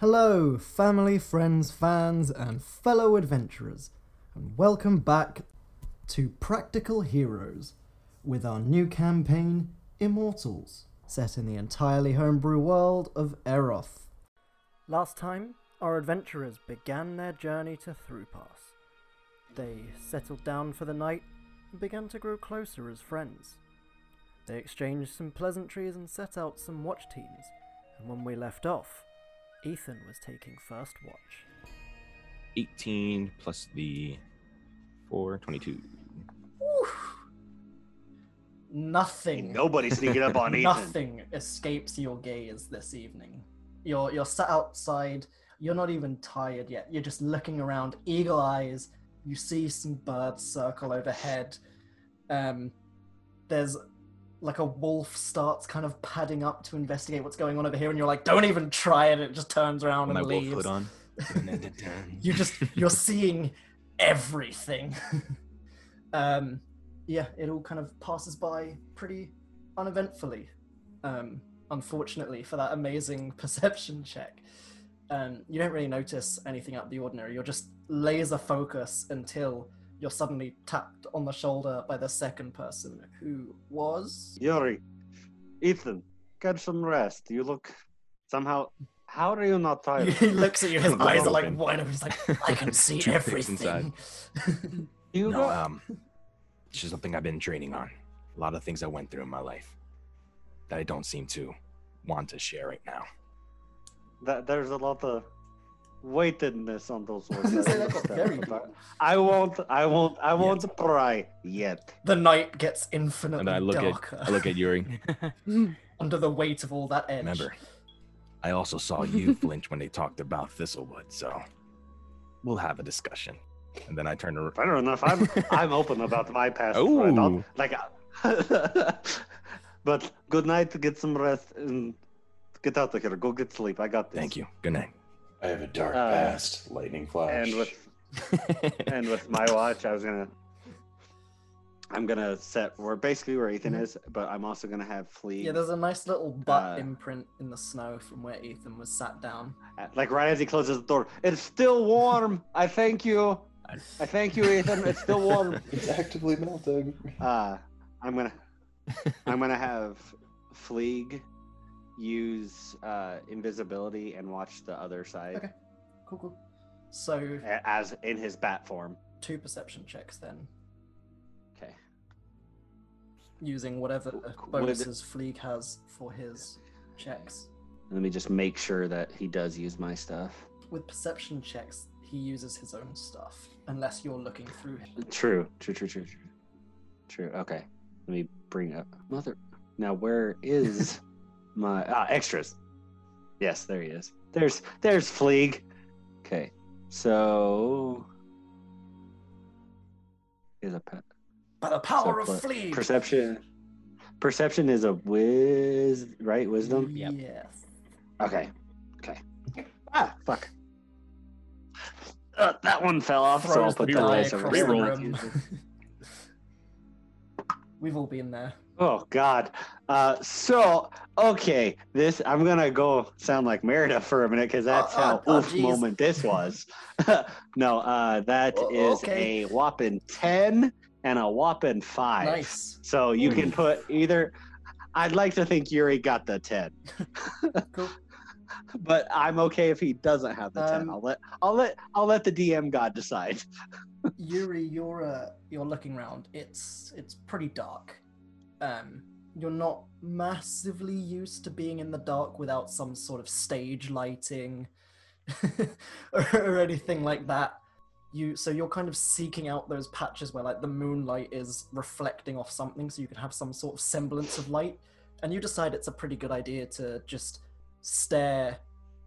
Hello, family, friends, fans, and fellow adventurers, and welcome back to Practical Heroes with our new campaign, Immortals, set in the entirely homebrew world of Eroth. Last time, our adventurers began their journey to Throughpass. They settled down for the night and began to grow closer as friends. They exchanged some pleasantries and set out some watch teams, and when we left off, Ethan was taking first watch. 18 plus the 4, 22. Nothing. Nobody sneaking up on Ethan. Nothing escapes your gaze this evening. You're you're sat outside. You're not even tired yet. You're just looking around, eagle eyes. You see some birds circle overhead. Um, there's like a wolf starts kind of padding up to investigate what's going on over here, and you're like, "Don't even try it!" It just turns around My and wolf leaves. hood on. you just you're seeing everything. um, yeah, it all kind of passes by pretty uneventfully. Um, unfortunately, for that amazing perception check, um, you don't really notice anything out of the ordinary. You're just laser focus until you're suddenly tapped on the shoulder by the second person, who was Yuri, Ethan, get some rest. You look somehow. How are you not tired? he looks at you. His eyes are like wide open. He's like, I can see Toothpicks inside. everything. You No, got- um, it's just something I've been training on. A lot of things I went through in my life that I don't seem to want to share right now. that, there's a lot of weightedness on those words. was gonna say that got I understand, but. I won't. I won't. I won't pry yet. the night gets infinitely And I look darker at I look at Yuri. under the weight of all that edge. Remember, I also saw you flinch when they talked about Thistlewood, so we'll have a discussion. And then I turn to Fair enough. I'm. I'm open about my past. friend. Like. uh, but good night. Get some rest and get out of here. Go get sleep. I got this. Thank you. Good night. I have a dark Uh, past, lightning flash. And with and with my watch, I was gonna. I'm gonna set where basically where Ethan is, but I'm also gonna have Flea. Yeah, there's a nice little butt Uh, imprint in the snow from where Ethan was sat down. like right as he closes the door. It's still warm. I thank you. I thank you, Ethan. It's still warm. it's actively melting. Uh, I'm gonna I'm gonna have Fleeg use uh, invisibility and watch the other side Okay. Cool, cool. So as in his bat form. two perception checks then, Okay. using whatever Would- bonuses Fleeg has for his checks. Let me just make sure that he does use my stuff. With perception checks, he uses his own stuff, unless you're looking through him. True. True. True. True. True. True. Okay. Let me bring up mother. Now where is my ah extras? Yes, there he is. There's there's Fleeg. Okay. So is a pet. By the power So, of Fleeg! Perception. Perception is a whiz, right? Wisdom. Yep. Yes. Okay. Okay. Ah, fuck. Uh, that one fell off, so I'll Throws the put the die dice over the room. We've all been there. Oh God. Uh, so okay, this I'm gonna go sound like Merida for a minute because that's Oh, how oh, oh, oof geez. moment this was. no, uh, that Oh, is okay. a whopping ten and a whopping five. Nice. So you can put either. I'd like to think Yuri got the ten, Cool. but I'm okay if he doesn't have the ten. Um, I'll let I'll let I'll let the DM god decide. Yuri, you're uh, you're looking around. It's it's pretty dark. Um, you're not massively used to being in the dark without some sort of stage lighting or anything like that. You so you're kind of seeking out those patches where like the moonlight is reflecting off something, so you can have some sort of semblance of light. And you decide it's a pretty good idea to just stare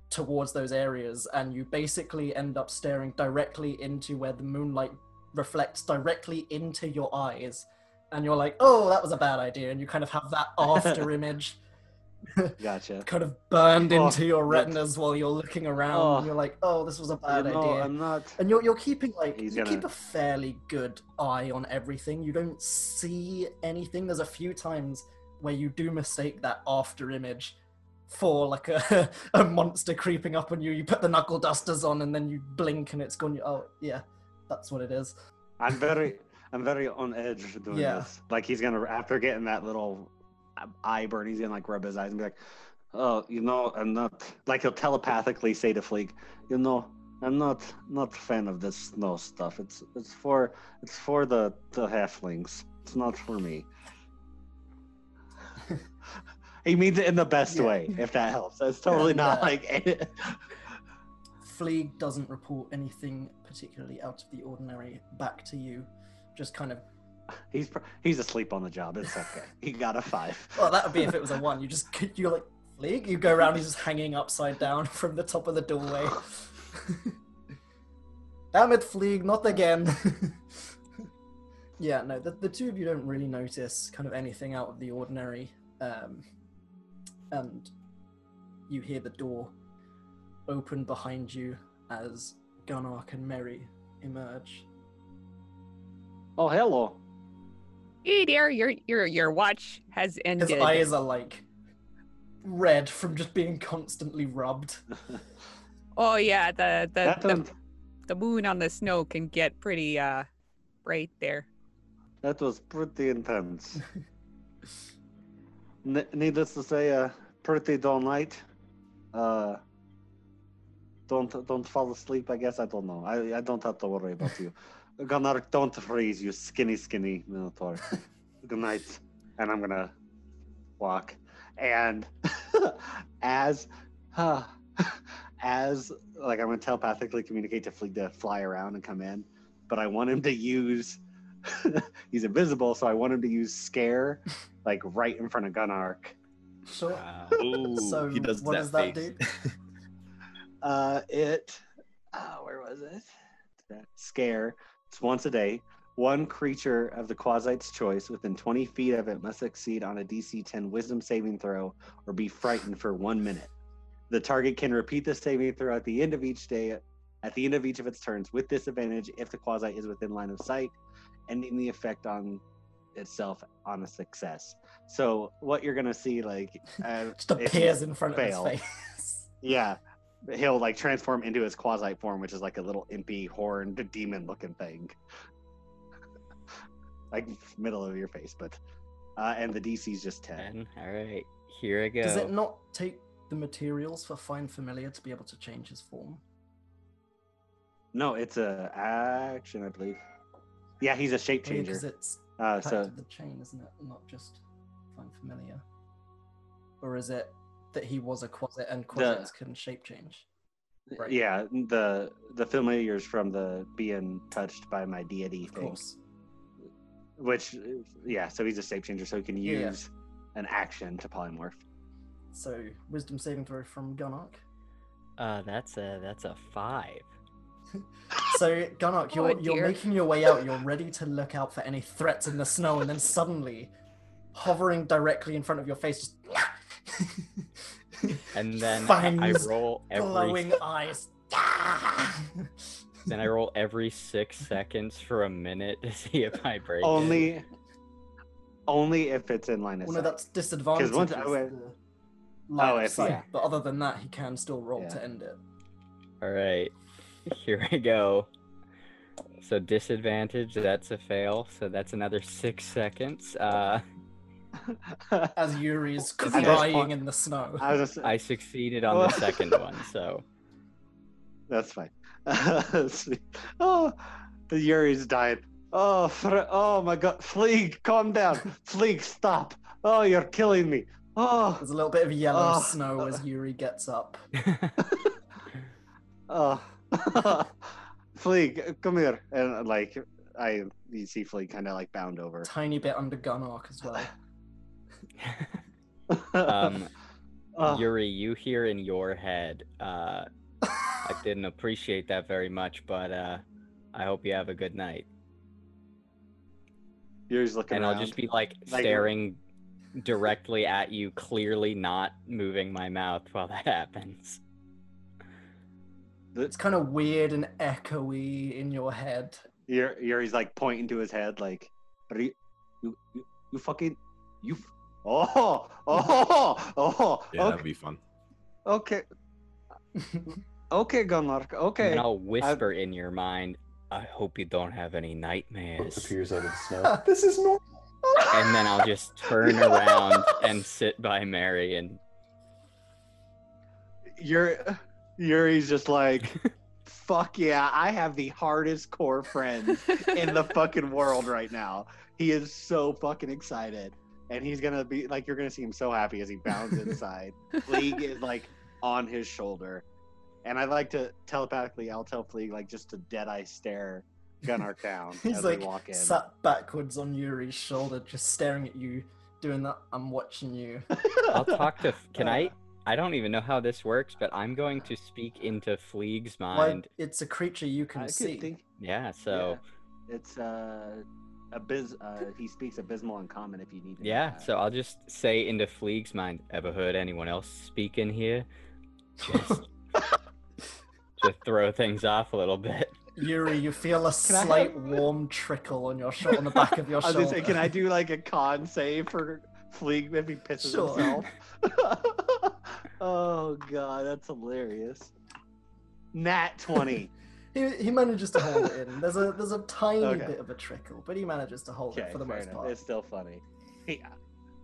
towards those areas and you basically end up staring directly into where the moonlight reflects directly into your eyes and you're like oh that was a bad idea and you kind of have that after image Gotcha. kind of burned Oh, into your retinas while you're looking around Oh. and you're like oh this was a bad You know, idea I'm not. and you're, you're keeping like He's you keep gonna- a fairly good eye on everything you don't see anything there's a few times where you do mistake that after image for like a, a monster creeping up on you. You put the knuckle dusters on and then you blink and it's gone. Oh yeah, that's what it is. I'm very, I'm very on edge doing Yeah. this. Like he's gonna after getting that little eye burn, he's gonna like rub his eyes and be like, "Oh, you know, I'm not." Like he'll telepathically say to Fleeg, "You know, I'm not not a fan of this snow stuff. It's it's for it's for the the halflings. It's not for me." he means it in the best Yeah. way, if that helps. It's totally And, not uh, like. Fleeg doesn't report anything particularly out of the ordinary back to you. Just kind of. he's pr- he's asleep on the job. It's okay. He got a five. Well, that would be if it was a one. You just you're like Fleeg. You go around. He's just hanging upside down from the top of the doorway. Damn it, Fleeg! Not again. yeah, no. The, the two of you don't really notice kind of anything out of the ordinary, um, and you hear the door open behind you as Gunark and Merry emerge. Oh, hello. Hey dear, your your your watch has ended. His eyes are like red from just being constantly rubbed. Oh yeah, the the, the the moon on the snow can get pretty uh bright there. That was pretty intense. N- needless to say, uh, pretty dull night. Uh, don't don't fall asleep. I guess I don't know. I I don't have to worry about you. Gunnar, don't freeze, you skinny skinny minotaur. Good night, and I'm gonna walk. And as uh, as like I'm gonna telepathically communicate to Fleeg to fly around and come in, but I want him to use he's invisible, so I want him to use scare like right in front of Gunark. Sure. Ooh, so he does what that does that face. do? Uh it uh, where was it? That scare. It's once a day. One creature of the Quasit's choice within 20 feet of it must succeed on a DC 10 wisdom saving throw or be frightened for one minute. The target can repeat the saving throw at the end of each day, at the end of each of its turns, with disadvantage if the Quasite is within line of sight, ending the effect on itself on a success. So what you're gonna see, like, uh, Just if you appears in front fail, of his face. yeah, he'll like transform into his quasi form, which is like a little impy, horned, demon-looking thing, like middle of your face. But uh, and the DC's just ten. Ten. All right, here I go. Does it not take the materials for Find Familiar to be able to change his form? No, it's a action, I believe. Yeah, he's a shape changer. Because it's Uh, Pact of the Chain, isn't it? Not just Find Familiar. Or is it that he was a Quasit and Quasits can shape change? Right. yeah, the the familiars from the being touched by my deity Of thing. course. Which, yeah, so he's a shape changer, so he can Yeah, yeah. use an action to polymorph. So, wisdom saving throw from Gunark. Uh, that's a that's a five. So, Gunark, you're, Oh, you're making your way out. You're ready to look out for any threats in the snow, and then suddenly, hovering directly in front of your face, just And then I roll every glowing eyes. then I roll every six seconds for a minute to see if I break it. Only, only if it's in line of Well, no, that's disadvantage. once I went- the line Oh, of if- sight, yeah. But other than that, he can still roll Yeah. to end it. All right, here I go. So disadvantage, that's a fail. So that's another six seconds. Uh, As Yuri's At this crying in the snow. I was just, I succeeded on the second one. So That's fine. Oh, the Yuri's died. Oh, fr- oh my God, Fleeg, calm down. Fleeg, stop. Oh, you're killing me. Oh, There's a little bit of yellow Oh. snow as Yuri gets up. oh. Fleeg, come here. And like, I, you see Fleeg kind of like bound over. Tiny bit under Gunark as well. Um, Oh, Yuri, you hear in your head. Uh, I didn't appreciate that very much, but uh, I hope you have a good night. Yuri's looking And around. I'll just be like Like- staring directly at you, clearly not moving my mouth while that happens. It's kind of weird and echoey in your head. Yuri's like pointing to his head, like, are you, you, you, you fucking, you, Oh, oh, oh. Yeah, okay, that'd be fun. okay, okay, Gunark. Okay. And I'll whisper in your mind, I hope you don't have any Book nightmares. appears out of the snow. this is normal. And then I'll just turn around and sit by Mary and Yuri, Yuri's just like, fuck yeah, I have the hardest core friend in the fucking world right now. He is so fucking excited. And he's gonna be like, you're gonna see him so happy as he bounds inside. Fleeg is like on his shoulder. And I'd like to telepathically, I'll tell Fleeg, like, just to dead eye stare Gunnar down He's as like we walk in. sat backwards on Yuri's shoulder, just staring at you, doing that. I'm watching you. I'll talk to. Can Uh, I? I don't even know how this works, but I'm going to speak into Fleeg's Why, mind. it's a creature you can could see. think Yeah, so it's uh, abyss. Uh, he speaks Abyssal and common if you need to. yeah, so I'll just say into Fleeg's mind. Ever heard anyone else speak in here? Just to throw things off a little bit. Yuri, you feel a Can slight have- warm trickle on your shoulder, on the back of your I was shoulder. say, can I do like a con save for Fleeg if he pisses Sure. himself? oh god, that's hilarious. Nat twenty. He, he manages to hold it in. There's a there's a tiny Okay. bit of a trickle, but he manages to hold okay, it for the most enough. part. It's still funny. He,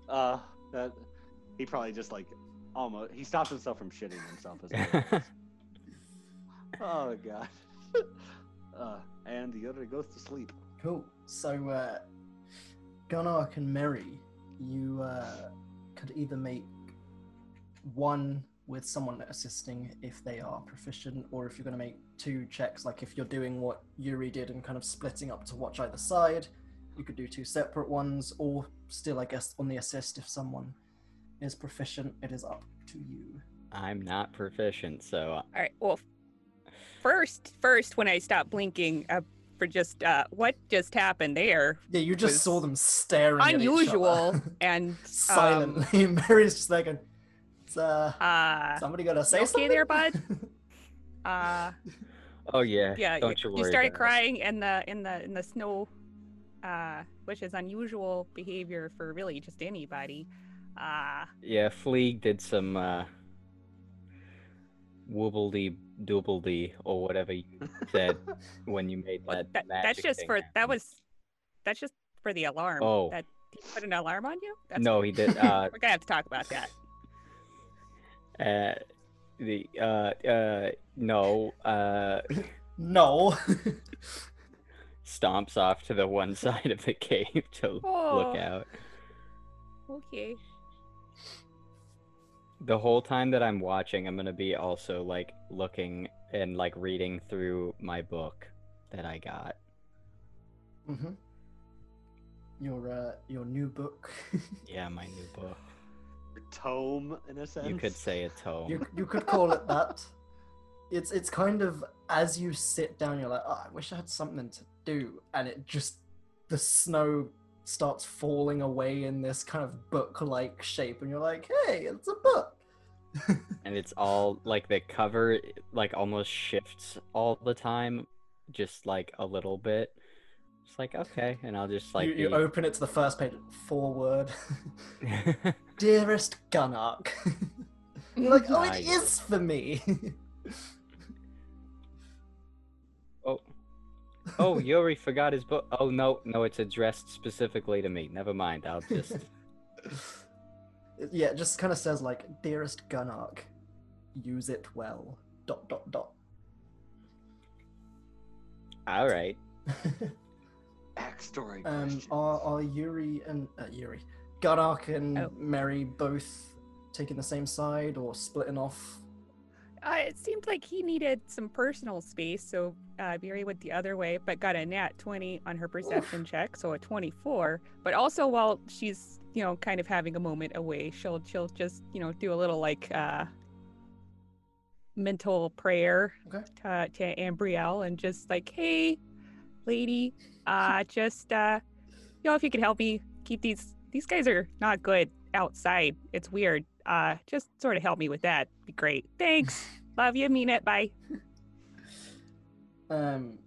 uh, that he probably just like almost he stopped himself from shitting himself. As well. oh god. uh, and the other goes to sleep. Cool. So, uh, Gunark and Mary, you uh, could either make one with someone assisting if they are proficient, or if you're going to make two checks, like if you're doing what Yuri did and kind of splitting up to watch either side, you could do two separate ones, or still, I guess, on the assist if someone is proficient, it is up to you. I'm not proficient, so All right. Well, first, first, when I stopped blinking, uh, for just uh, what just happened there, Yeah, you just saw them staring at each unusual, other. and um, silently. Mary's just like, "Is, uh, uh, somebody gonna say okay something there, bud? uh, oh yeah, yeah, don't you, you you started crying in the in the in the snow, uh, which is unusual behavior for really just anybody. Uh, Yeah, Fleeg did some uh, wobbledy doubledy or whatever you said when you made that. that, that's just for that was that's just for the alarm. Oh. that he put an alarm on you. That's no, he did. Uh, We're gonna have to talk about that. uh, the uh, uh, no, uh, no. stomps off to the one side of the cave to Oh. look out. Okay. The whole time that I'm watching, I'm gonna be also like looking and like reading through my book that I got. hmm Your uh, your new book. Yeah, my new book. Tome in a sense. You could say a tome. you you could call it that. It's it's kind of as you sit down, you're like, oh, I wish I had something to do, and it just the snow starts falling away in this kind of book-like shape, and you're like, hey, it's a book. and it's all like the cover like almost shifts all the time just like a little bit it's like okay and i'll just like you, you be- open it to the first page, forward. Dearest Gunark. You're like, oh, it is for me. oh oh yuri forgot his book oh no no it's addressed specifically to me never mind i'll just yeah, it just kind of says like, dearest Gunark, use it well. Dot dot dot. all right Backstory um, questions. are are Yuri and uh, Yuri, Gunark and Oh. Mary both taking the same side or splitting off? Uh, it seemed like he needed some personal space, so uh, Mary went the other way, but got a nat 20 on her perception check, so a 24. But also, while she's, you know, kind of having a moment away, she'll she'll just, you know, do a little like uh, mental prayer Okay. to, to Ambrielle and just like, hey, lady, uh, just, uh, you know, if you could help me keep these, these guys are not good outside. It's weird. Uh, just sort of help me with that. Be great. Thanks. Love you. Mean it. Bye. Um.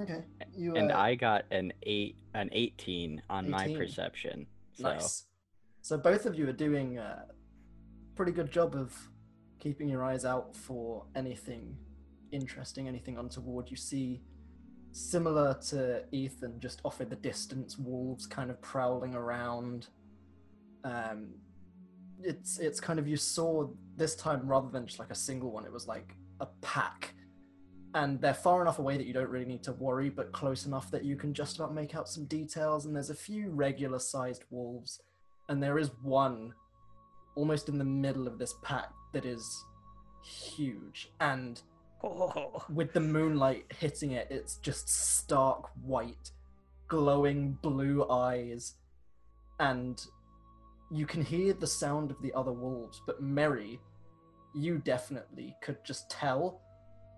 Okay. You, and uh, i got an 8 an 18 on my perception So Nice. So both of you are doing a pretty good job of keeping your eyes out for anything interesting, anything untoward. You see, similar to Ethan, just off in the distance, wolves kind of prowling around. Um, it's it's kind of you saw this time rather than just like a single one, it was like a pack. And they're far enough away that you don't really need to worry, but close enough that you can just about make out some details. And there's a few regular sized wolves and there is one almost in the middle of this pack that is huge and Oh, with the moonlight hitting it it's just stark white glowing blue eyes. And you can hear the sound of the other wolves but mary you definitely could just tell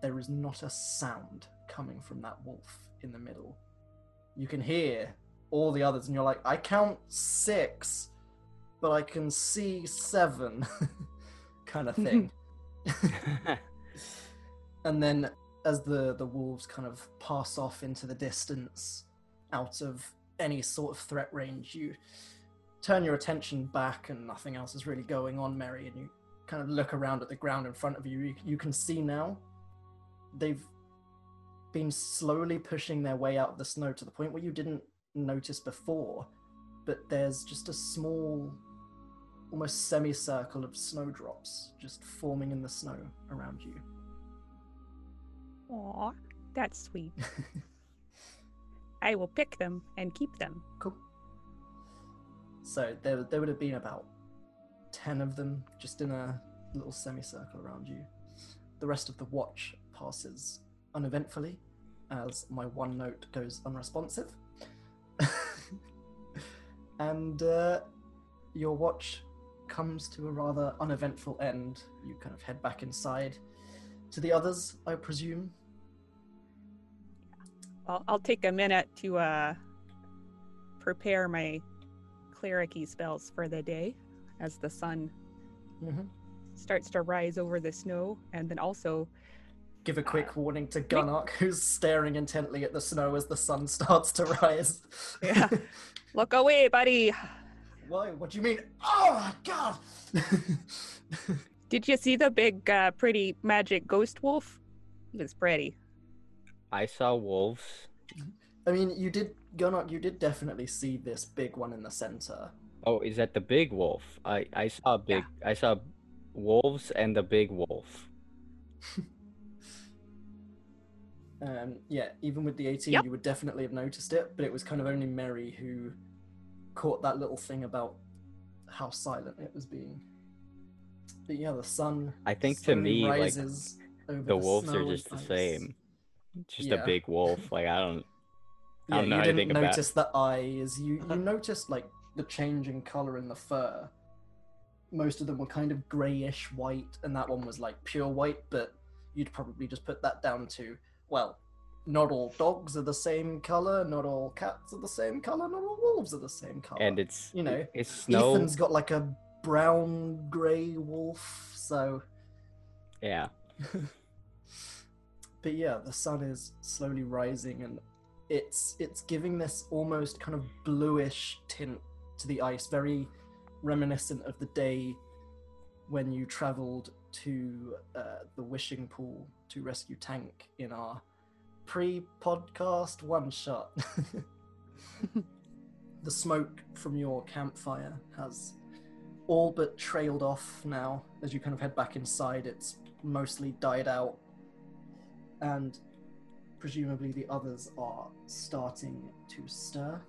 there is not a sound coming from that wolf in the middle. You can hear all the others and you're like i count six but i can see seven kind of thing and then as the the wolves kind of pass off into the distance out of any sort of threat range you turn your attention back and nothing else is really going on mary and you kind of look around at the ground in front of you. You, you can see now they've been slowly pushing their way out of the snow to the point where you didn't notice before but there's just a small almost semicircle of snowdrops just forming in the snow around you Aw, that's sweet. I will pick them and keep them. Cool. So there, there would have been about 10 of them just in a little semicircle around you. The rest of the watch passes uneventfully as my one note goes unresponsive. and uh, your watch comes to a rather uneventful end. You kind of head back inside. To the others, I presume. I'll, I'll take a minute to uh, prepare my clericy spells for the day as the sun hmm starts to rise over the snow, and then also give a quick warning to Gunnock, who's staring intently at the snow as the sun starts to rise. Yeah. look away, buddy. Why? What do you mean? Oh my god! Did you see the big, uh, pretty magic ghost wolf? He was pretty. I saw wolves. I mean, you did, Gunnock, you did definitely see this big one in the center. Oh, is that the big wolf? I I saw a big. I saw wolves and the big wolf. Um, yeah, even with the 18, Yep. you would definitely have noticed it, but it was kind of only Mary who caught that little thing about how silent it was being. But yeah, the sun. I think to me, like, over The wolves are just the same. Just Yeah. a big wolf. Like I don't. I Yeah, don't know you didn't about- notice the eyes. You you noticed like the change in color in the fur. Most of them were kind of grayish white, and that one was like pure white. But you'd probably just put that down to well, not all dogs are the same color, not all cats are the same color, not all wolves are the same color. And it's You know, it's snow. Ethan's got like a brown gray wolf, so. Yeah. but yeah, the sun is slowly rising, and it's it's giving this almost kind of bluish tint to the ice, very reminiscent of the day when you travelled to uh, the wishing pool to rescue Tank in our pre-podcast one shot. the smoke from your campfire has all but trailed off now as you kind of head back inside. It's mostly died out, and presumably the others are starting to stir.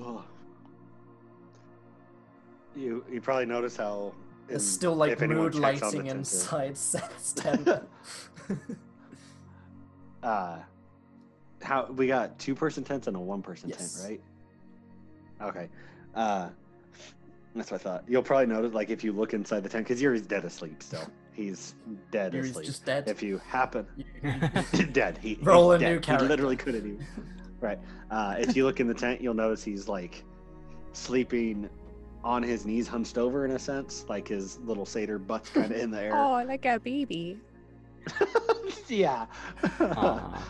Oh. You you probably notice how There's in- still like mood checks on the lighting inside Seth's tent. uh how we got two person tents and a one person Yes. tent, right? Okay. Uh that's what I thought. You'll probably notice like if you look inside the tent because Yuri's dead asleep still. He's dead Yuri's asleep. just dead. If you happen dead, he Roll he's a new character. He literally couldn't even. Right. Uh, if you look in the tent, you'll notice he's like sleeping on his knees, hunched over in a sense, like his little satyr butt's kind of in the air. Oh, like a baby. yeah. Aw.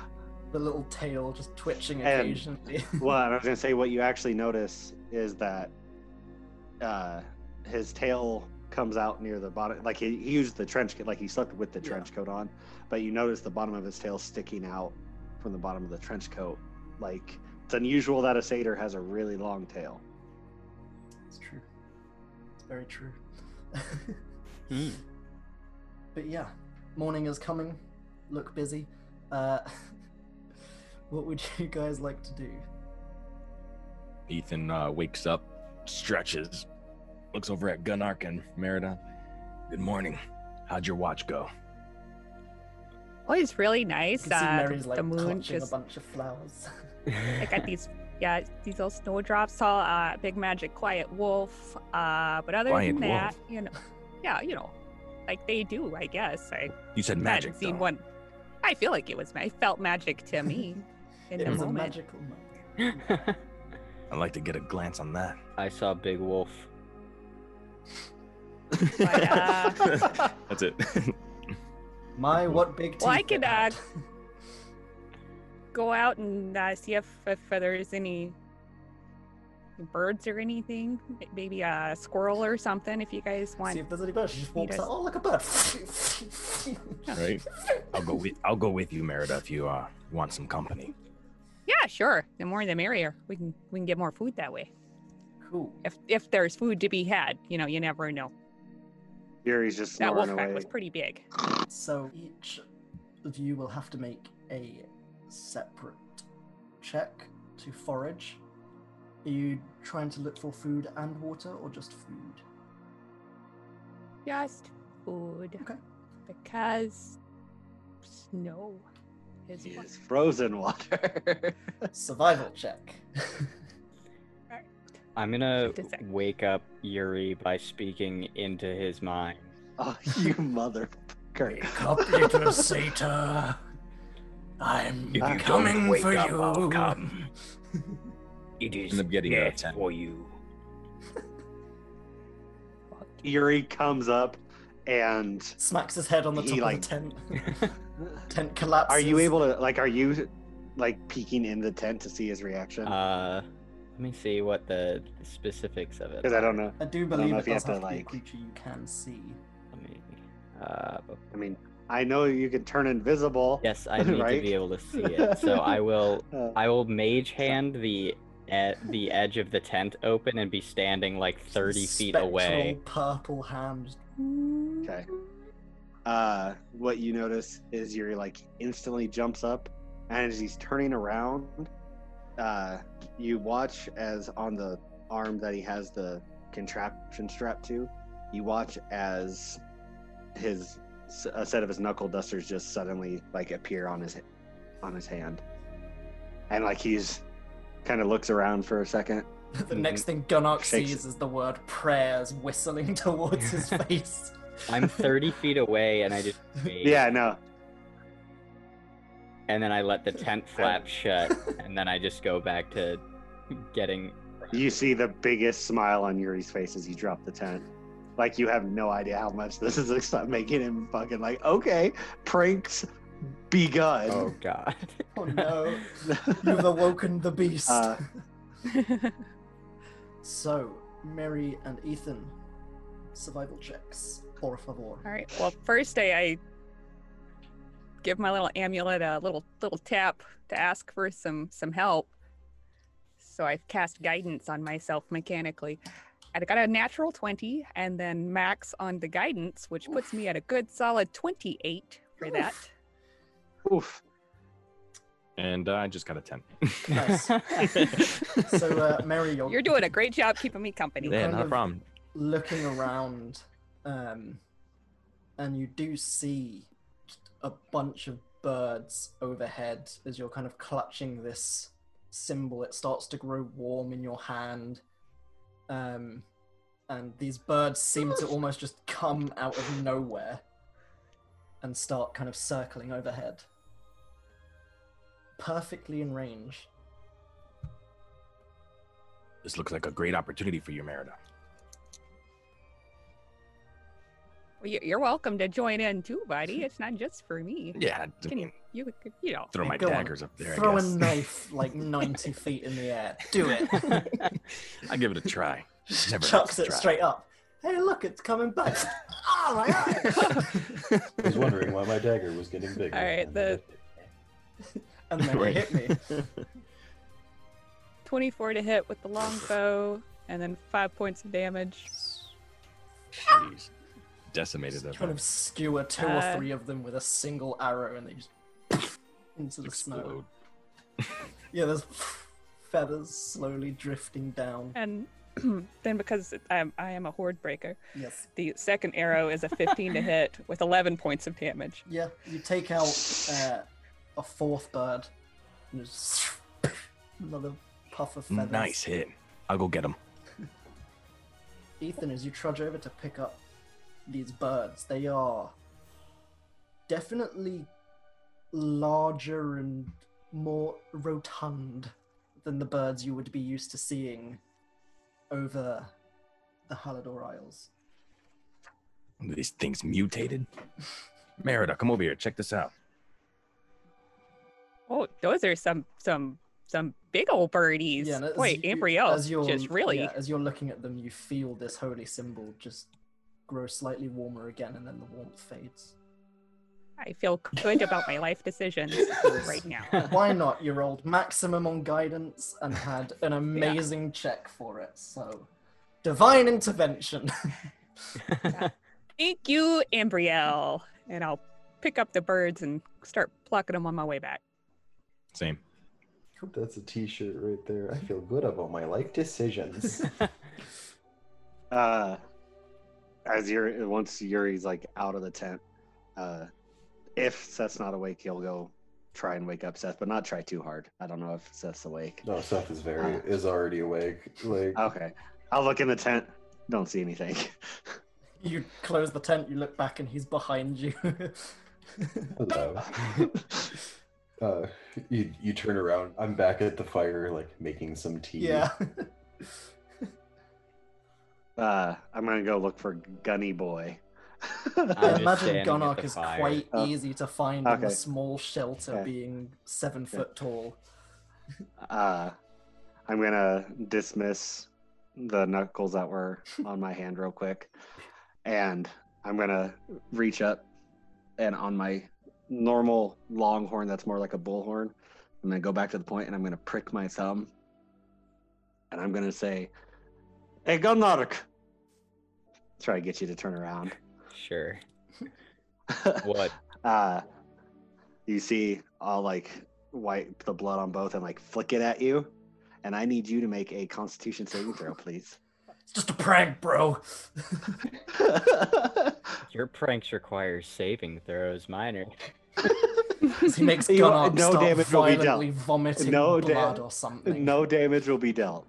the little tail just twitching And- occasionally. well, I was gonna say what you actually notice is that uh, his tail comes out near the bottom. Like he, he used the trench coat, like he slept with the Yeah. trench coat on, but you notice the bottom of his tail sticking out from the bottom of the trench coat. Like it's unusual that a satyr has a really long tail. It's true. It's very true. Hmm. But yeah, morning is coming. Look busy. Uh, what would you guys like to do? Ethan uh, wakes up, stretches, looks over at Gunark and Merida. Good morning. How'd your watch go? Oh, it's really You nice. can see Uh, Mary's like the moon just a bunch of flowers. I got these, yeah, these little snowdrops. Saw uh, big magic, quiet wolf. Uh, but other Quiet than that, wolf? you know, yeah, you know, like they do, I guess. I You said magic. hadn't seen though. one. I feel like it was. I felt magic to me in it the was a magical moment. I'd like to get a glance on that. I saw Big Wolf. But, uh, That's it. My what big teeth. Well, I it could, uh, had. Go out and uh, see if, if there's any birds or anything. Maybe a squirrel or something. If you guys want. See if there's any birds. She just walks out. Oh, like a bird. right? I'll go with I'll go with you, Merida, if you uh want some company. Yeah, sure. The more the merrier. We can we can get more food that way. Cool. If if there's food to be had, you know, you never know. Yuri's just That wolf pack away. was pretty big. So each of you will have to make a separate check to forage. Are you trying to look for food and water, or just food? Just food. Okay. Because snow is what. Yes, frozen water. Survival check. I'm gonna Just a sec. wake up Yuri by speaking into his mind. oh, you motherfucker. Wake up, little satyr. I'm If you coming don't wake for up, you. I'll come. It is End up getting a death 10. for you. Yuri comes up and Smacks his head on the He, top like- of the tent. tent collapses. are you able to like are you like peeking in the tent to see his reaction? Uh, let me see what the specifics of it. Because I don't know. I do don't believe know it if you does have have to, to be a creature you can see. Let me. Uh, I mean, I know you can turn invisible. yes, I need Right? to be able to see it. So I will. Uh, I will mage hand the e- the edge of the tent open and be standing like 30 feet away. Spectral Purple hand. okay. Uh, what you notice is Yuri like instantly jumps up, and as he's turning around, uh, you watch as on the arm that he has the contraption strapped to, you watch as his a set of his knuckle dusters just suddenly like appear on his on his hand, and like he's kind of looks around for a second. The next thing Gunnock Shakes sees is the word prayers whistling towards his face. I'm 30 feet away and I just Yeah, no, and then I let the tent flap shut and then I just go back to getting You see the biggest smile on Yuri's face as you drop the tent. Like you have no idea how much this is making him fucking like, okay, pranks begun. Oh god. oh no, you've awoken the beast. Uh, so, Mary and Ethan, survival checks, por favor. All right. Well, first day I give my little amulet a little little tap to ask for some some help. So I've cast guidance on myself mechanically. I got a natural 20 and then max on the guidance, which puts me at a good solid 28 for that. oof. And uh, I just got a 10. Nice. So, uh, Mary, you're, You're doing a great job keeping me company. Yeah, kind not a problem. looking around, um, and you do see a bunch of birds overhead as you're kind of clutching this symbol. It starts to grow warm in your hand, um, and these birds seem to almost just come out of nowhere and start kind of circling overhead, perfectly in range. This looks like a great opportunity for you, Merida. You're welcome to join in too, buddy. It's not just for me. Yeah, Can mean, you, you know. throw my Go on. daggers up there. Throw I a guess. knife like 90 feet in the air. Do it. I give it a try. Never Chucks it try. straight up. Hey, look, it's coming back. oh my eye! I was wondering why my dagger was getting bigger. All right, and the- it hit me. and then Right. it hit me. 24 to hit with the longbow, and then five points of damage. Jeez. Decimated them. Kind of skewer two Uh, or three of them with a single arrow, and they just into the snow. Yeah, there's feathers slowly drifting down. And then because I am, I am a horde breaker, Yes. the second arrow is a 15 to hit with 11 points of damage. Yeah, you take out uh, a fourth bird. And just another puff of feathers. Nice hit. I'll go get him. Ethan, as you trudge over to pick up these birds, they are definitely larger and more rotund than the birds you would be used to seeing over the Halador Isles. These things mutated. Merida, come over here. Check this out. Oh, those are some some some big old birdies. and as Wait, you- Ambrielle as you're- just really. yeah, as you're looking at them, you feel this holy symbol just grow slightly warmer again, and then the warmth fades. I feel good about my life decisions right now. Why not? You rolled maximum on guidance and had an amazing check for it. So, divine intervention. Thank you, Ambrielle. And I'll pick up the birds and start plucking them on my way back. Same. That's a T-shirt right there. I feel good about my life decisions. Uh, as Yuri, once Yuri's like out of the tent, uh, if Seth's not awake, he'll go try and wake up Seth, but not try too hard. I don't know if Seth's awake. no, Seth is very is already awake. Like Okay, I'll look in the tent. Don't see anything. you close the tent, you look back, and he's behind you. hello. uh, you you turn around. I'm back at the fire, like making some tea. yeah. Uh, I'm gonna go look for Gunny Boy. I imagine standing at Gunark the is fire. quite Oh. easy to find in Okay. a small shelter, Okay. being seven foot tall. uh, I'm gonna dismiss the knuckles that were on my hand real quick, and I'm gonna reach up and on my normal longhorn that's more like a bullhorn, I'm gonna go back to the point and I'm gonna prick my thumb, and I'm gonna say, "Hey, Gunnar!" Try to get you to turn around. Sure. What? uh you see I'll like wipe the blood on both and like flick it at you. And I need you to make a constitution saving throw, please. It's just a prank, bro. Your pranks require saving throws. Mine are. he makes You- no start damage will be dealt. violently vomiting No da- blood or something. no damage will be dealt.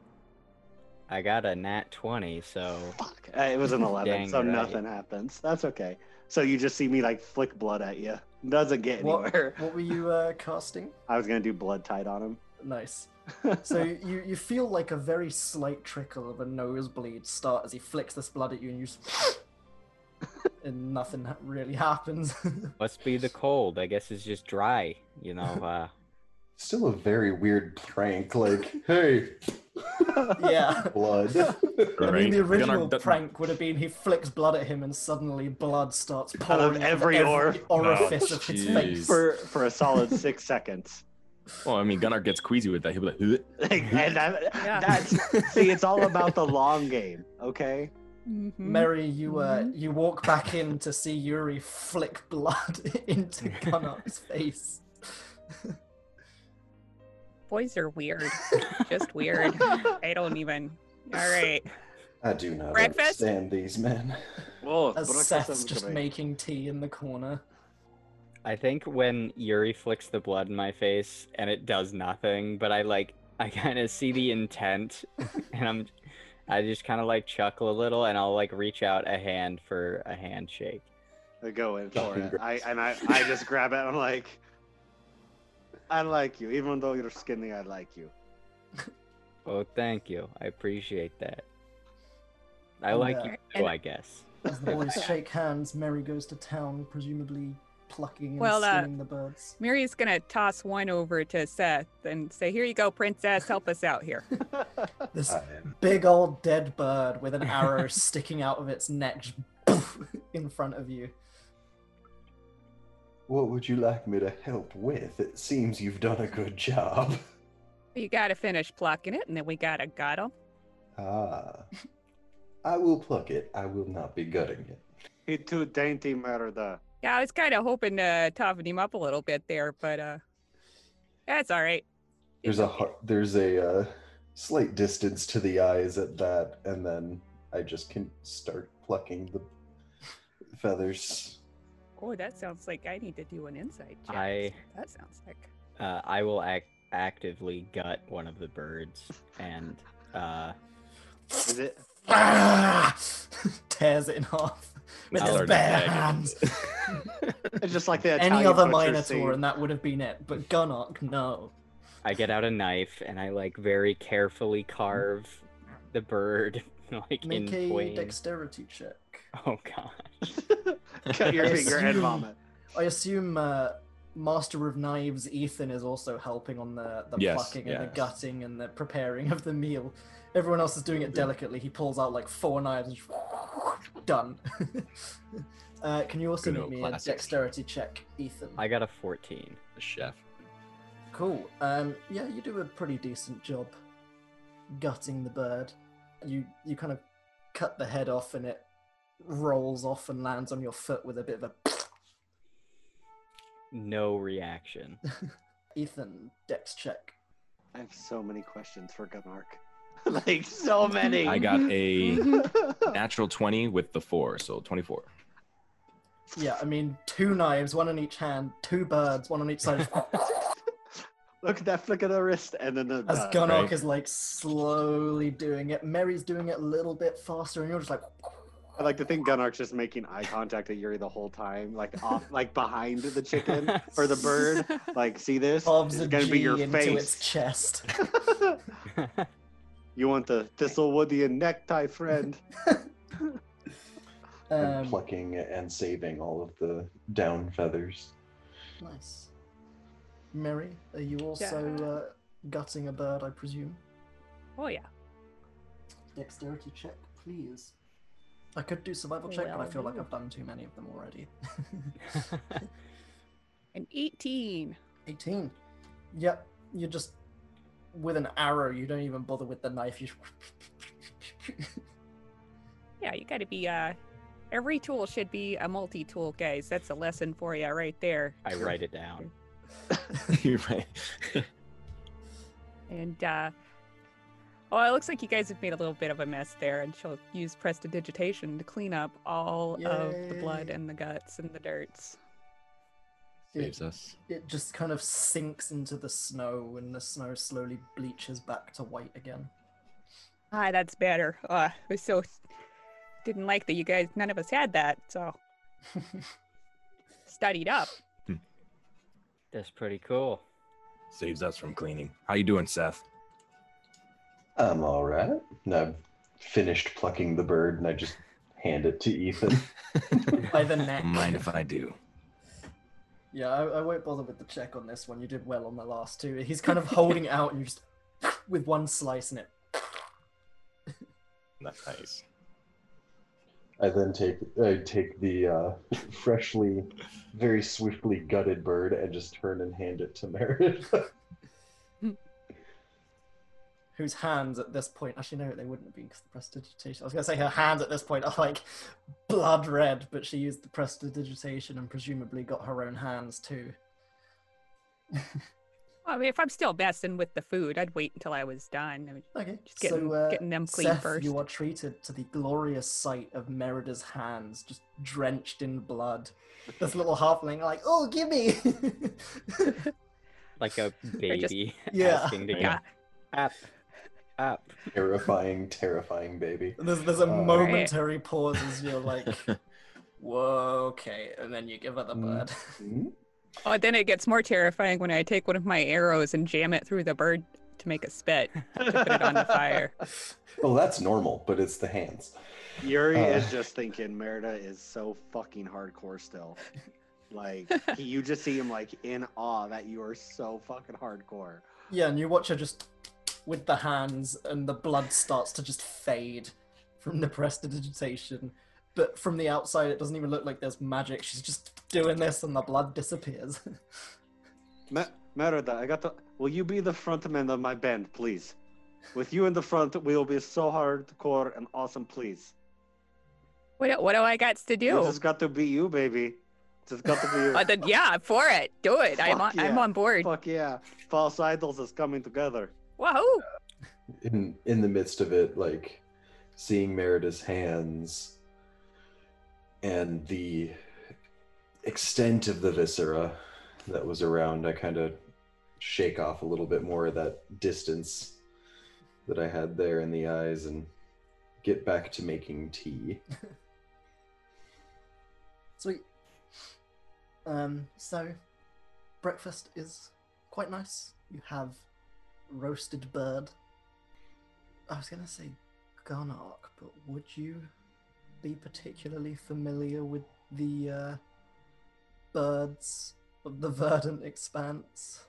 I got a nat 20, so. Fuck. Uh, It was an 11, so right. nothing happens. That's okay. So you just see me like flick blood at you. Doesn't get What, anywhere. what were you uh, casting? I was gonna do blood tide on him. Nice. So you, you feel like a very slight trickle of a nosebleed start as he flicks this blood at you, and you just and nothing really happens. Must be the cold. I guess it's just dry. You know, uh, Still a very weird prank. Like, hey, yeah. blood. I mean, the original Gunnar d- prank would have been he flicks blood at him, and suddenly blood starts pouring Out of pouring every or- orifice Oh, of his face. For for a solid six seconds. Well, I mean, Gunnar gets queasy with that. He'll be like, "Huh?" and that, Yeah. that's see, it's all about the long game, okay? Mhm. Mary, you uh, Mhm. you walk back in to see Yuri flick blood into Gunnar's face. Boys are weird. Just weird. I don't even. All right. I do not Breakfast? understand these men. Whoa, As Seth's just making tea in the corner. I think when Yuri flicks the blood in my face and it does nothing, but I like I kind of see the intent and I'm I just kind of like chuckle a little and I'll like reach out a hand for a handshake. I go in for it. I and I, I just grab it. I'm like, I like you, even though you're skinny. I like you. Oh, thank you. I appreciate that. I And, like uh, you too, and- I guess. As the boys shake hands, Mary goes to town, presumably plucking and Well, uh, skinning the birds. Mary's gonna toss one over to Seth and say, "Here you go, princess. Help us out here." This big old dead bird with an arrow sticking out of its neck just in front of you. What would you like me to help with? It seems you've done a good job. You gotta finish plucking it, and then we gotta gut 'em. Ah. I will pluck it. I will not be gutting it. He too dainty, Merida. Yeah, I was kind of hoping to toughen him up a little bit there, but uh, that's all right. There's a har- there's a uh, slight distance to the eyes at that, and then I just can start plucking the feathers. Oh, that sounds like I need to do an insight check. I- That sounds like. Uh, I will act actively gut one of the birds and uh, Is it? Tears it in half with I'll his bare hands. It's just like the Any other butcher Minotaur, scene. and that would have been it. But Gunark, no. I get out a knife and I like very carefully carve the bird like Make in a twain. dexterity check. Oh gosh. Cut your I finger and assume- vomit. I assume uh, Master of Knives Ethan is also helping on the, the Yes, plucking and the gutting and the preparing of the meal. Everyone else is doing it delicately. He pulls out like four knives and just done. uh, can you also Good make me classic. a dexterity check, Ethan? I got a 14. The chef. Cool. Um, yeah, you do a pretty decent job gutting the bird. You you kind of cut the head off and it rolls off and lands on your foot with a bit of a No reaction. Ethan dex check. I have so many questions for Gunark. like so many. I got a natural 20 with the four, so 24. Yeah, I mean, two knives, one on each hand, two birds, one on each side. Look at that flick of the wrist, and then the As Gunark right. is like slowly doing it. Mary's doing it a little bit faster, and you're just like, I like to think Gunark's just making eye contact at Yuri the whole time, like off, like behind the chicken or the bird. Like, see this? It's gonna be G your into its chest. you want the Thistlewoodian necktie friend? and Um, plucking and saving all of the down feathers. nice. Mary, are you also Yeah. uh, gutting a bird, I presume? oh yeah. Dexterity check, please. I could do survival check, but I feel like. I've done too many of them already. An 18. 18. Yep, you just with an arrow. You don't even bother with the knife. You. Yeah, you gotta be uh every tool should be a multi-tool, guys. That's a lesson for you right there. I write it down. You're right. And uh Oh, it looks like you guys have made a little bit of a mess there, and she'll use prestidigitation to clean up all of the blood and the guts and the dirts. Saves us. it just kind of sinks into the snow, and the snow slowly bleaches back to white again. Ah, that's better. Uh, I was so didn't like that you guys, none of us had that, so studied up. That's pretty cool. Saves us from cleaning. How you doing, Seth? I'm all right. And I've finished plucking the bird, and I just hand it to Ethan. By the neck. Mind if I do? Yeah, I, I won't bother with the check on this one. You did well on the last two. He's kind of holding it out, and you just with one slice in it. Nice. I then take I take the uh, freshly, very swiftly gutted bird and just turn and hand it to Meredith. Whose hands at this point? Actually, no, they wouldn't have been because the prestidigitation. I was gonna say her hands at this point are like blood red, but she used the prestidigitation and presumably got her own hands too. Well, I mean, if I'm still messing with the food, I'd wait until I was done. I mean, Okay, just getting, so uh, getting them clean Seth, first. you are treated to the glorious sight of Merida's hands just drenched in blood. This little halfling, like, oh, give me. Like a baby Yeah. asking to Yeah. get up, up. terrifying, terrifying baby. there's there's a Oh. momentary pause as you're like, whoa, okay, and then you give her the bird. Hmm? Oh, then it gets more terrifying when I take one of my arrows and jam it through the bird to make a spit to put it on the fire. Well, that's normal, but it's the hands. Yuri Uh. is just thinking Merida is so fucking hardcore still. Like he, you just see him like in awe that you are so fucking hardcore. Yeah, and you watch her just with the hands, and the blood starts to just fade from the prestidigitation. But from the outside, it doesn't even look like there's magic. She's just doing this, and the blood disappears. Me- Merida, I got to. Will you be the frontman of my band, please? With you in the front, we will be so hardcore and awesome, please. What, do- what do I got to It do? just got to be you, baby. Just got to be you. Uh, then, yeah, for it. Do it. I'm on, Fuck I'm on board. Fuck yeah. False idols is coming together. Wahoo! in in the midst of it, like seeing Merida's hands and the extent of the viscera that was around, I kind of shake off a little bit more of that distance that I had there in the eyes and get back to making tea. Sweet. Um, so breakfast is quite nice. You have roasted bird. I was gonna say Gunark, but would you be particularly familiar with the uh, birds of the verdant expanse?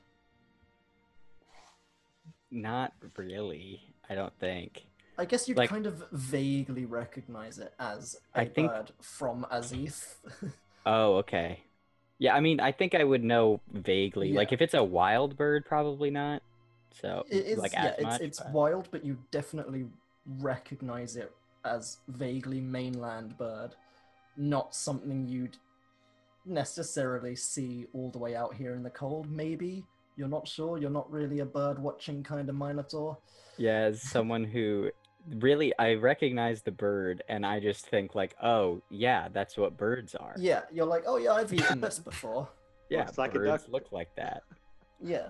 Not really. I don't think. I guess you'd Like- kind of vaguely recognize it as a I think- bird from Azith. Oh, okay. Yeah, I mean, I think I would know vaguely. Like, if it's a wild bird, probably not. So, It is, like, yeah, as it's, much. it's but- wild, but you definitely recognize it as vaguely mainland bird, not something you'd necessarily see all the way out here in the cold. Maybe you're not sure. You're not really a bird watching kind of minotaur. Yeah, as someone who really, I recognize the bird, and I just think like, oh, yeah, that's what birds are. Yeah, you're like, oh yeah, I've eaten this before. yeah, Looks like a birds duck. look like that Yeah,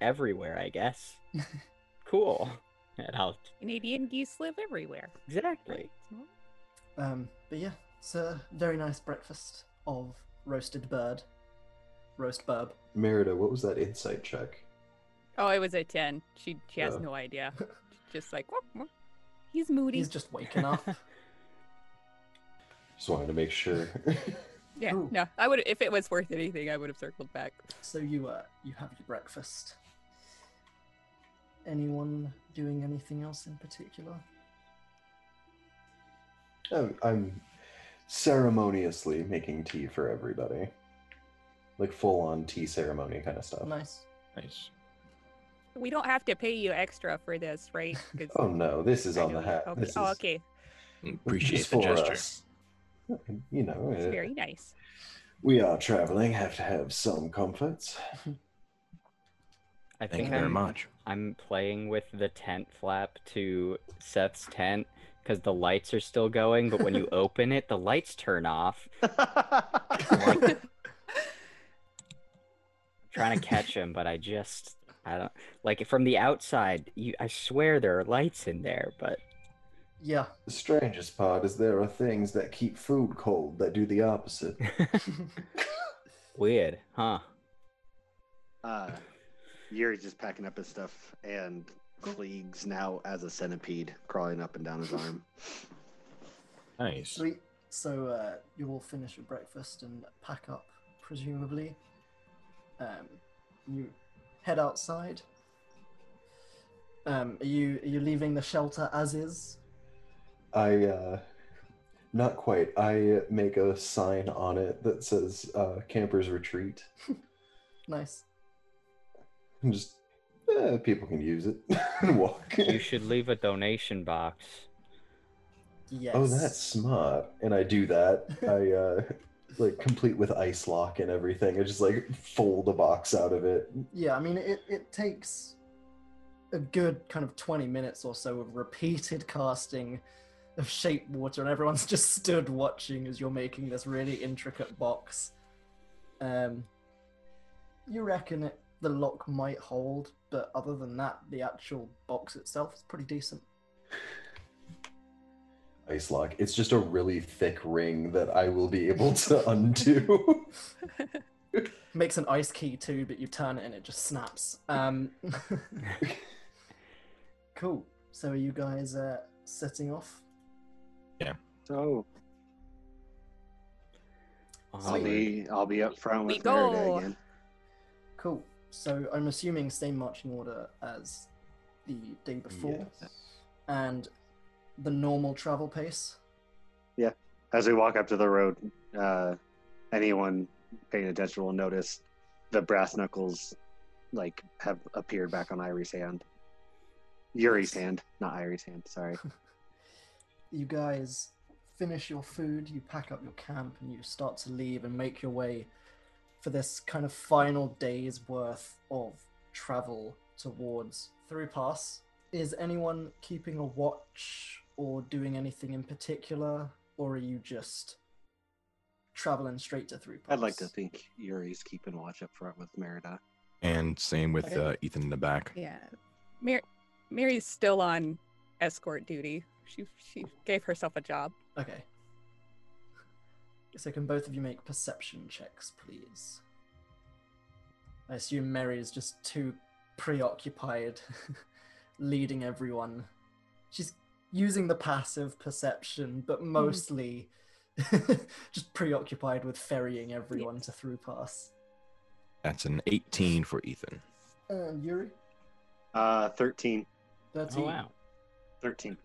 everywhere, I guess. cool. It helped. Canadian geese live everywhere. Exactly. um, but yeah, it's a very nice breakfast of roasted bird, roast burb. Merida, what was that insight check? Oh, it was a 10. She she has Oh. no idea. Just like, "Whoop, whoop." he's moody. He's just waking up. Just wanted to make sure. Yeah, Ooh. no, I would if it was worth anything, I would have circled back. So you uh you have your breakfast. Anyone doing anything else in particular? I'm, I'm ceremoniously making tea for everybody. Like full on tea ceremony kind of stuff. Nice. Nice. We don't have to pay you extra for this, right? Oh no, this is I on the hat. Okay. This Oh, is, okay. is Appreciate the for gesture. us. You know, It's uh, very nice. we are traveling, have to have some comforts. I Thank you very I'm, much. I'm playing with the tent flap to Seth's tent because the lights are still going, but when you open it, the lights turn off. I'm trying to catch him, but I just I don't like from the outside. You, I swear there are lights in there, but Yeah. The strangest part is there are things that keep food cold that do the opposite. weird, huh? uh, Yuri's just packing up his stuff, and Fleeg's now as a centipede crawling up and down his arm. Nice. Sweet. So uh, you all finish your breakfast and pack up, presumably. Um, you head outside. Um, are you are you leaving the shelter as is? I, uh, not quite. I make a sign on it that says uh, Camper's Retreat. Nice. And just, eh, people can use it and walk. You should leave a donation box. Yes. Oh, that's smart. And I do that. I, uh, like, complete with ice lock and everything. I just, like, fold a box out of it. Yeah, I mean, it, it takes a good kind of 20 minutes or so of repeated casting of shape water, and everyone's just stood watching as you're making this really intricate box. Um, you reckon it, the lock might hold, but other than that, the actual box itself is pretty decent. Ice lock. It's just a really thick ring that I will be able to undo. Makes an ice key too, but you turn it and it just snaps. Um, cool. So are you guys uh, setting off? Yeah. So I'll be I'll be up front with Merida again. Cool. So I'm assuming same marching order as the day before, Yes. and the normal travel pace. Yeah. As we walk up to the road, uh, anyone paying attention will notice the brass knuckles like have appeared back on Irie's hand. Yuri's hand, not Irie's hand. Sorry. You guys finish your food, you pack up your camp, and you start to leave and make your way for this kind of final day's worth of travel towards Through Pass. Is anyone keeping a watch or doing anything in particular, or are you just traveling straight to Through Pass? I'd like to think Yuri's keeping watch up front with Merida. And same with Okay. uh, Ethan in the back. Yeah. Mar- Mary's still on escort duty. She she gave herself a job. Okay. So can both of you make perception checks, please? I assume Mary is just too preoccupied leading everyone. She's using the passive perception, but mostly just preoccupied with ferrying everyone to through pass. That's an 18 for Ethan. And Yuri? Uh, 13. 13. Oh wow. 13.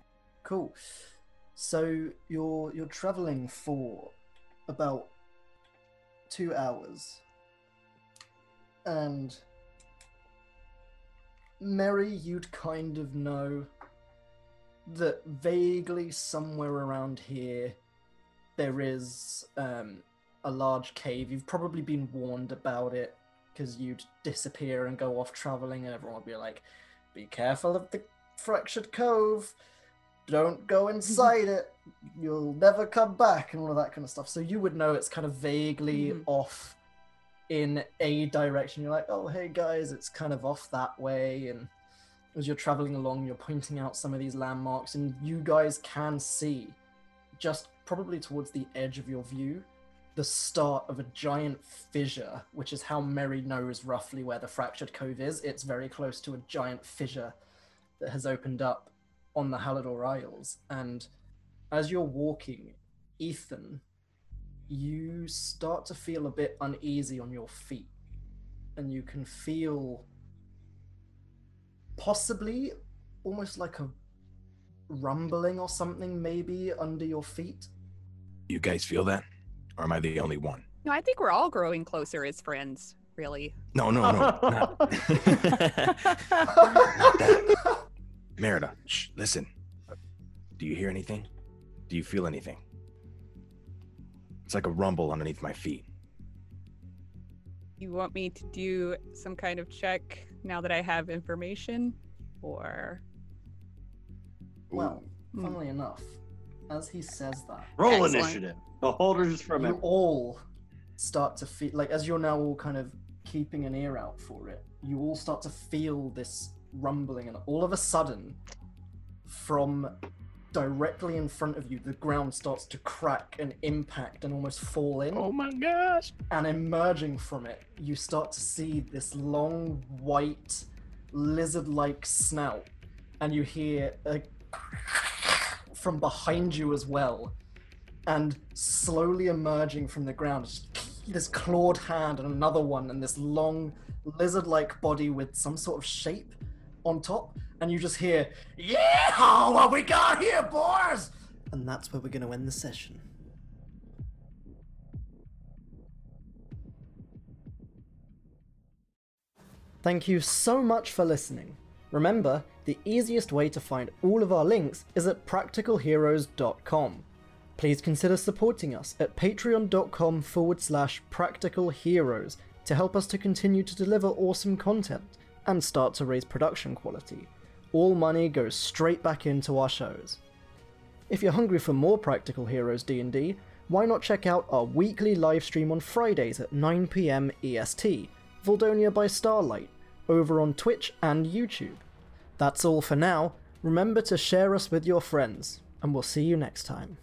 Cool. So you're you're traveling for about two hours, and Mary, you'd kind of know that vaguely somewhere around here there is um, a large cave. You've probably been warned about it because you'd disappear and go off traveling, and everyone would be like, "Be careful of the fractured cove." Don't go inside it. You'll never come back and all of that kind of stuff. So you would know it's kind of vaguely Mhm. off in a direction. You're like oh hey guys it's kind of off that way and as you're traveling along you're pointing out some of these landmarks and you guys can see just probably towards the edge of your view the start of a giant fissure which is how mary knows roughly where the fractured cove is. It's very close to a giant fissure that has opened up on the Halidor Isles. And as you're walking, Ethan, you start to feel a bit uneasy on your feet. And you can feel possibly almost like a rumbling or something, maybe under your feet. You guys feel that? Or am I the only one? No, I think we're all growing closer as friends. Really. No, no, no. not, not that. Merida, shh, listen. Do you hear anything? Do you feel anything? It's like a rumble underneath my feet. You want me to do some kind of check now that I have information, or Well, Hmm. funnily enough, as he says that, Roll Excellent. initiative. The holders from it. you it. all start to feel like as you're now all kind of keeping an ear out for it you all start to feel this rumbling and all of a sudden from directly in front of you the ground starts to crack and impact and almost fall in Oh my gosh. and emerging from it you start to see this long white lizard-like snout and you hear a from behind you as well and slowly emerging from the ground is this clawed hand and another one and this long lizard-like body with some sort of shape on top and you just hear yeah what we got here boys and that's where we're going to end the session Thank you so much for listening. Remember, the easiest way to find all of our links is at practicalheroes.com. Please consider supporting us at patreon.com forward slash practical heroes to help us to continue to deliver awesome content and start to raise production quality. All money goes straight back into our shows. If you're hungry for more Practical Heroes D&D, why not check out our weekly live stream on Fridays at 9pm EST, Voldonia by Starlight, over on Twitch and YouTube. That's all for now. Remember to share us with your friends, and we'll see you next time.